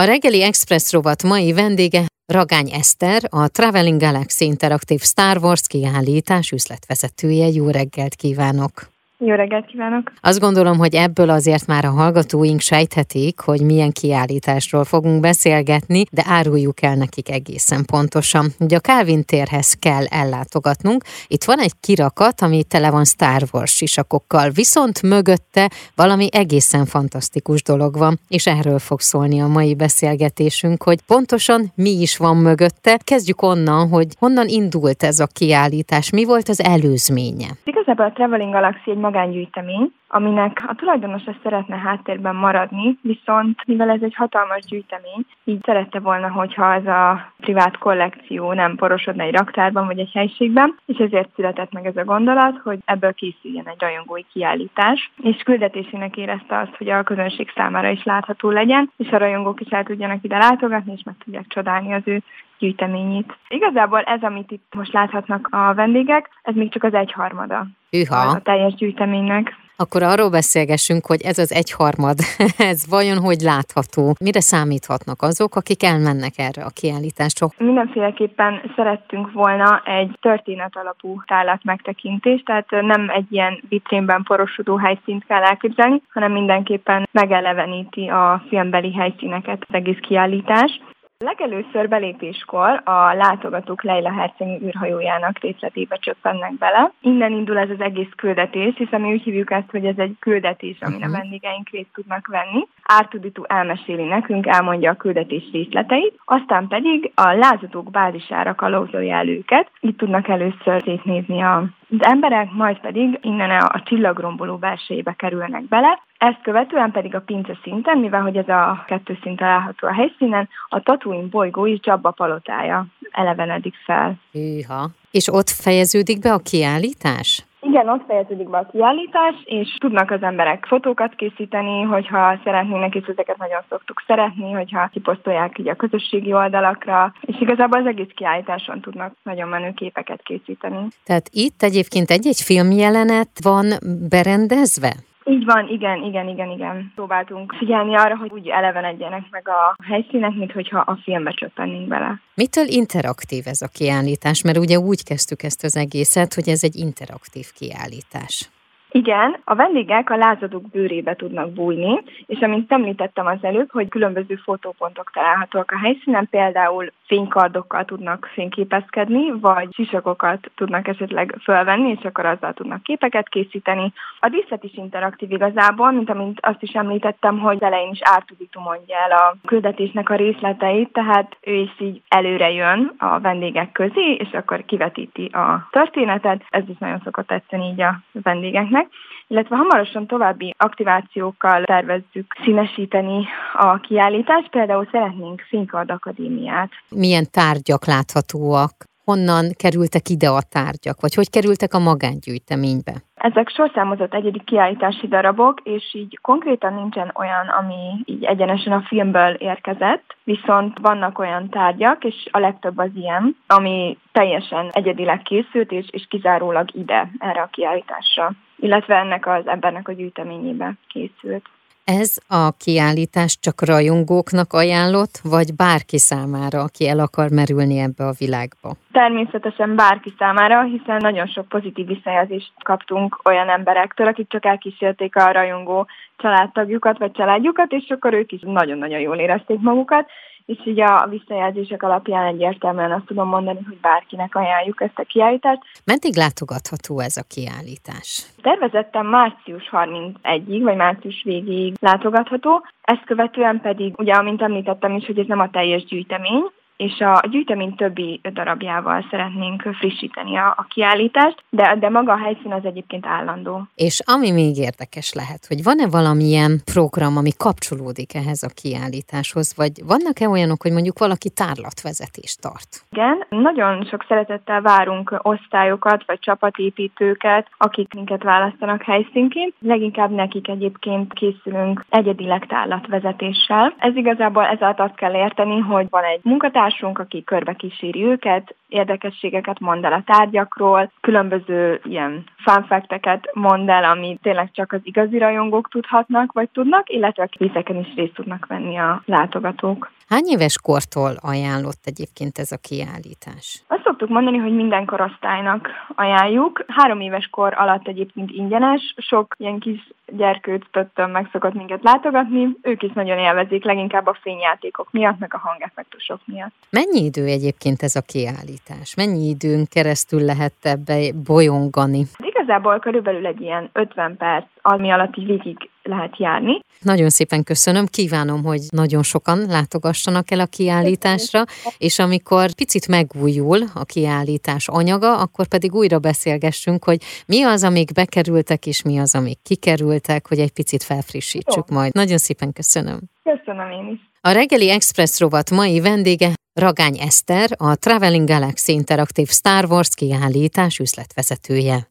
A reggeli Express rovat mai vendége Ragány Eszter, a Traveling Galaxy Interactive Star Wars kiállítás üzletvezetője. Jó reggelt kívánok! Jó reggelt kívánok! Azt gondolom, hogy ebből azért már a hallgatóink sejthetik, hogy milyen kiállításról fogunk beszélgetni, de áruljuk el nekik egészen pontosan. Ugye a Calvin térhez kell ellátogatnunk. Itt van egy kirakat, ami tele van Star Wars sisakokkal, viszont mögötte valami egészen fantasztikus dolog van, és erről fog szólni a mai beszélgetésünk, hogy pontosan mi is van mögötte. Kezdjük onnan, hogy honnan indult ez a kiállítás, mi volt az előzménye? Igazából a Traveling Galaxy egy magángyűjtemény, aminek a tulajdonosa szeretne háttérben maradni, viszont mivel ez egy hatalmas gyűjtemény, így szerette volna, hogyha ez a privát kollekció nem porosodna egy raktárban vagy egy helységben, és ezért született meg ez a gondolat, hogy ebből készüljen egy rajongói kiállítás, és küldetésének érezte azt, hogy a közönség számára is látható legyen, és a rajongók is el tudjanak ide látogatni, és meg tudják csodálni az ő gyűjteményét. Igazából ez, amit itt most láthatnak a vendégek, ez még csak az egyharmada Hűha. a teljes gyűjteménynek. Akkor arról beszélgessünk, hogy ez az egyharmad, ez vajon hogy látható? Mire számíthatnak azok, akik elmennek erre a kiállításra? Mindenféleképpen szerettünk volna egy történet alapú tálat megtekintést, tehát nem egy ilyen vitrínben porosodó helyszínt kell elképzelni, hanem mindenképpen megeleveníti a filmbeli helyszíneket az egész kiállítás. Legelőször belépéskor a látogatók Leila Herceg űrhajójának részletébe csöppennek bele. Innen indul ez az egész küldetés, hiszen mi úgy hívjuk ezt, hogy ez egy küldetés, amin a mhm. vendégeink részt tudnak venni. Ártuditu elmeséli nekünk, elmondja a küldetés részleteit, aztán pedig a lázadók bázisára kalauzolja el őket. Itt tudnak először szétnézni a az emberek majd pedig innen a, a csillagromboló belsejébe kerülnek bele, ezt követően pedig a pince szinten, mivel hogy ez a kettő szint található a helyszínen, a Tatooine bolygó is Jabba palotája elevenedik fel. Hűha. És ott fejeződik be a kiállítás? Igen, ott fejeződik be a kiállítás, és tudnak az emberek fotókat készíteni, hogyha szeretnének, és ezeket nagyon szoktuk szeretni, hogyha kiposztolják így a közösségi oldalakra, és igazából az egész kiállításon tudnak nagyon menő képeket készíteni. Tehát itt egyébként egy-egy filmjelenet van berendezve? Így van, igen, igen, igen, igen. Próbáltunk figyelni arra, hogy úgy elevenedjenek meg a helyszínek, mint hogyha a filmbe csöppennénk bele. Mitől interaktív ez a kiállítás? Mert ugye úgy kezdtük ezt az egészet, hogy ez egy interaktív kiállítás. Igen, a vendégek a lázadók bőrébe tudnak bújni, és amint említettem az előbb, hogy különböző fotópontok találhatóak a helyszínen, például fénykardokkal tudnak fényképezkedni, vagy sisakokat tudnak esetleg fölvenni, és akkor azzal tudnak képeket készíteni. A díszlet is interaktív igazából, mint amint azt is említettem, hogy elején is Ártuditu mondja el a küldetésnek a részleteit, tehát ő is így előre jön a vendégek közé, és akkor kivetíti a történetet. Ez is nagyon szokott tetszeni így a vendégeknek illetve hamarosan további aktivációkkal tervezzük színesíteni a kiállítást. Például szeretnénk Fénykard Akadémiát. Milyen tárgyak láthatóak? Honnan kerültek ide a tárgyak, vagy hogy kerültek a magángyűjteménybe? Ezek sorszámozott egyedik kiállítási darabok, és így konkrétan nincsen olyan, ami így egyenesen a filmből érkezett, viszont vannak olyan tárgyak, és a legtöbb az ilyen, ami teljesen egyedileg készült, és, és kizárólag ide, erre a kiállításra illetve ennek az embernek a gyűjteményébe készült. Ez a kiállítás csak rajongóknak ajánlott, vagy bárki számára, aki el akar merülni ebbe a világba? Természetesen bárki számára, hiszen nagyon sok pozitív visszajelzést kaptunk olyan emberektől, akik csak elkísérték a rajongó családtagjukat vagy családjukat, és akkor ők is nagyon-nagyon jól érezték magukat, és így a visszajelzések alapján egyértelműen azt tudom mondani, hogy bárkinek ajánljuk ezt a kiállítást. Meddig látogatható ez a kiállítás? Tervezettem március 31-ig, vagy március végéig látogatható, ezt követően pedig, ugye, amint említettem is, hogy ez nem a teljes gyűjtemény, és a gyűjtemény többi darabjával szeretnénk frissíteni a, a kiállítást, de, de maga a helyszín az egyébként állandó. És ami még érdekes lehet, hogy van-e valamilyen program, ami kapcsolódik ehhez a kiállításhoz, vagy vannak-e olyanok, hogy mondjuk valaki tárlatvezetést tart? Igen, nagyon sok szeretettel várunk osztályokat, vagy csapatépítőket, akik minket választanak helyszínként. Leginkább nekik egyébként készülünk egyedileg tárlatvezetéssel. Ez igazából ezáltal azt kell érteni, hogy van egy munkatárs, társunk, aki körbe kíséri őket, érdekességeket mond el a tárgyakról, különböző ilyen fanfekteket mond el, ami tényleg csak az igazi rajongók tudhatnak, vagy tudnak, illetve vizeken is részt tudnak venni a látogatók. Hány éves kortól ajánlott egyébként ez a kiállítás? Azt szoktuk mondani, hogy minden korosztálynak ajánljuk. Három éves kor alatt egyébként ingyenes, sok ilyen kis gyerkőt töttöm meg szokott minket látogatni, ők is nagyon élvezik, leginkább a fényjátékok miatt, meg a hangeffektusok miatt. Mennyi idő egyébként ez a kiállítás? Mennyi időn keresztül lehet ebbe bolyongani? Igazából körülbelül egy ilyen 50 perc, ami alatt így végig lehet járni. Nagyon szépen köszönöm, kívánom, hogy nagyon sokan látogassanak el a kiállításra, és amikor picit megújul a kiállítás anyaga, akkor pedig újra beszélgessünk, hogy mi az, amik bekerültek, és mi az, amik kikerültek, hogy egy picit felfrissítsük Jó. majd. Nagyon szépen köszönöm. Köszönöm én is. A reggeli Express rovat mai vendége Ragány Eszter, a Traveling Galaxy Interactive Star Wars kiállítás üzletvezetője.